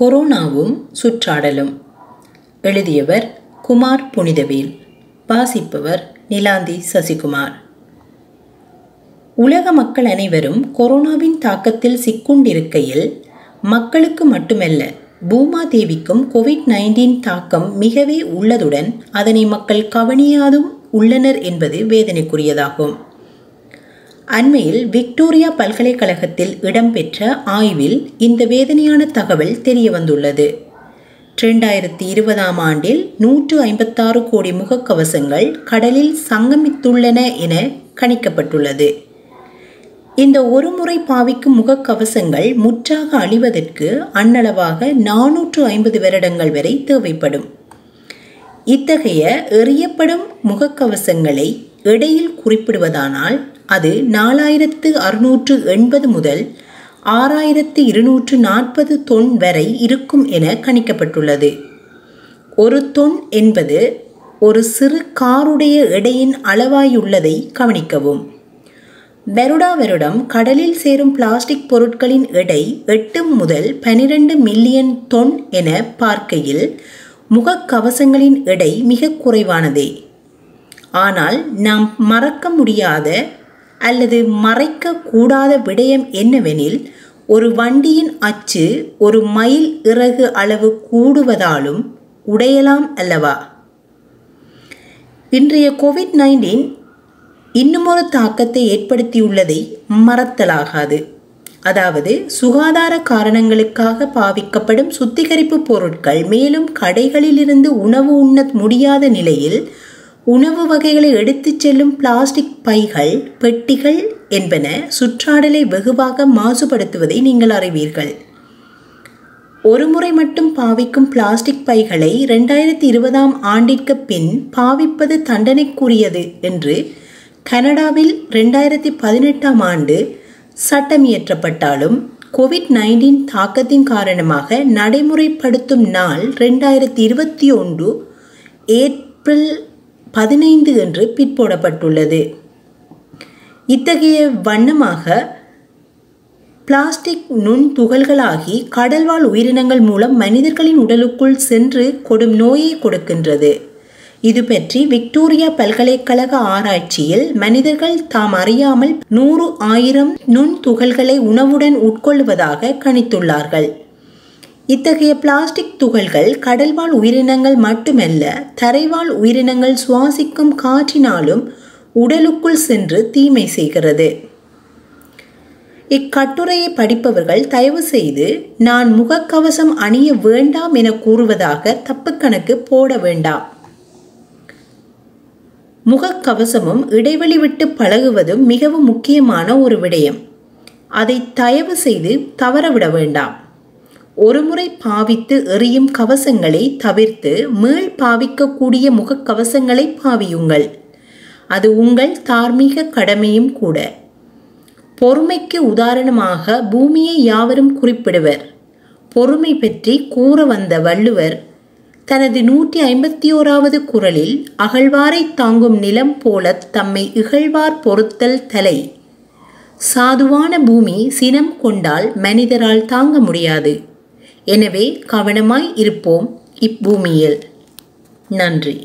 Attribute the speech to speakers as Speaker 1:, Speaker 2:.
Speaker 1: கொரோனாவும் சுற்றாடலும். எழுதியவர் குமார் புனிதவேல். வாசிப்பவர் நிலாந்தி சசிகுமார். உலக மக்கள் அனைவரும் கொரோனாவின் தாக்கத்தில் சிக்குண்டிருக்கையில் மக்களுக்கு மட்டுமல்ல பூமாதேவிக்கும் கோவிட் நைன்டீன் தாக்கம் மிகவே உள்ளதுடன் அதனை மக்கள் கவனியாதும் உள்ளனர் என்பது வேதனைக்குரியதாகும். அண்மையில் விக்டோரியா பல்கலைக்கழகத்தில் இடம்பெற்ற ஆய்வில் இந்த வேதனையான தகவல் தெரியவந்துள்ளது. இரண்டாயிரத்தி இருபதாம் ஆண்டில் நூற்று ஐம்பத்தாறு கோடி முகக்கவசங்கள் கடலில் சங்கமித்துள்ளன என கணிக்கப்பட்டுள்ளது. இந்த ஒரு முறை பாவிக்கும் முகக்கவசங்கள் முற்றாக அழிவதற்கு அண்ணளவாக நானூற்று ஐம்பது வருடங்கள் வரை தேவைப்படும். இத்தகைய எறியப்படும் முகக்கவசங்களை எடையில் குறிப்பிடுவதானால் அது நாலாயிரத்து அறுநூற்று எண்பது முதல் ஆறாயிரத்து இருநூற்று நாற்பது தொன் வரை இருக்கும் என கணிக்கப்பட்டுள்ளது. ஒரு தொன் என்பது ஒரு சிறு காருடைய எடையின் அளவாயுள்ளதை கவனிக்கவும். வருடா வருடம் கடலில் சேரும் பிளாஸ்டிக் பொருட்களின் எடை எட்டு முதல் பனிரெண்டு மில்லியன் தொன் என பார்க்கையில் முகக்கவசங்களின் எடை மிக குறைவானதே. ஆனால் நாம் மறக்க முடியாத அல்லது மறைக்க கூடாத விடயம் என்னவெனில் ஒரு வண்டியின் அச்சு ஒரு மைல் இறகு அளவு கூடுவதாலும் உடையலாம் அல்லவா? இன்றைய கோவிட் நைன்டீன் இன்னுமொரு தாக்கத்தை ஏற்படுத்தியுள்ளதை மறத்தலாகாது. அதாவது சுகாதார காரணங்களுக்காக பாவிக்கப்படும் சுத்திகரிப்பு பொருட்கள் மேலும் கடைகளிலிருந்து உணவு உண்ண முடியாத நிலையில் உணவு வகைகளை எடுத்துச் செல்லும் பிளாஸ்டிக் பைகள் பெட்டிகள் என்பன சுற்றாடலை வெகுவாக மாசுபடுத்துவதை நீங்கள் அறிவீர்கள். ஒரு முறை மட்டும் பாவிக்கும் பிளாஸ்டிக் பைகளை ரெண்டாயிரத்தி இருபதாம் ஆண்டிற்கு பின் பாவிப்பது தண்டனைக்குரியது என்று கனடாவில் ரெண்டாயிரத்தி பதினெட்டாம் ஆண்டு சட்டம் இயற்றப்பட்டாலும் கோவிட் நைன்டீன் தாக்கத்தின் காரணமாக நடைமுறைப்படுத்தும் நாள் ரெண்டாயிரத்தி இருபத்தி ஒன்று ஏப்ரல் பதினைந்து என்று பிற்போடப்பட்டுள்ளது. இத்தகைய வண்ணமாக பிளாஸ்டிக் நுண் துகள்களாகி கடல்வாழ் உயிரினங்கள் மூலம் மனிதர்களின் உடலுக்குள் சென்று கொடும் நோயை கொடுக்கின்றது. இது பற்றி விக்டோரியா பல்கலைக்கழக ஆராய்ச்சியில் மனிதர்கள் தாம் அறியாமல் நூறு ஆயிரம் நுண் துகள்களை உணவுடன் உட்கொள்வதாக கணித்துள்ளார்கள். இத்தகைய பிளாஸ்டிக் துகள்கள் கடல்வாழ் உயிரினங்கள் மட்டுமல்ல தரைவாழ் உயிரினங்கள் சுவாசிக்கும் காற்றினாலும் உடலுக்குள் சென்று தீமை செய்கிறது. இக்கட்டுரையை படிப்பவர்கள் தயவு செய்து நான் முகக்கவசம் அணிய வேண்டாம் என கூறுவதாக தப்பு கணக்கு போட வேண்டாம். முகக்கவசமும் இடைவெளி விட்டு பழகுவதும் மிகவும் முக்கியமான ஒரு விடயம். அதை தயவு செய்து தவறவிட வேண்டாம். ஒருமுறை பாவித்து எறியும் கவசங்களை தவிர்த்து மீள் பாவிக்கக்கூடிய முகக்கவசங்களை பாவியுங்கள். அது உங்கள் தார்மீக கடமையும் கூட. பொறுமைக்கு உதாரணமாக பூமியை யாவரும் குறிப்பிடுவர். பொறுமை பற்றி கூற வந்த வள்ளுவர் தனது நூற்றி ஐம்பத்தி ஓராவது குரலில் அகழ்வாரை தாங்கும் நிலம் போல தம்மை இகழ்வார் பொறுத்தல் தலை. சாதுவான பூமி சினம் கொண்டால் மனிதரால் தாங்க முடியாது. எனவே கவனமாய் இருப்போம் இப்பூமியில் நன்றி.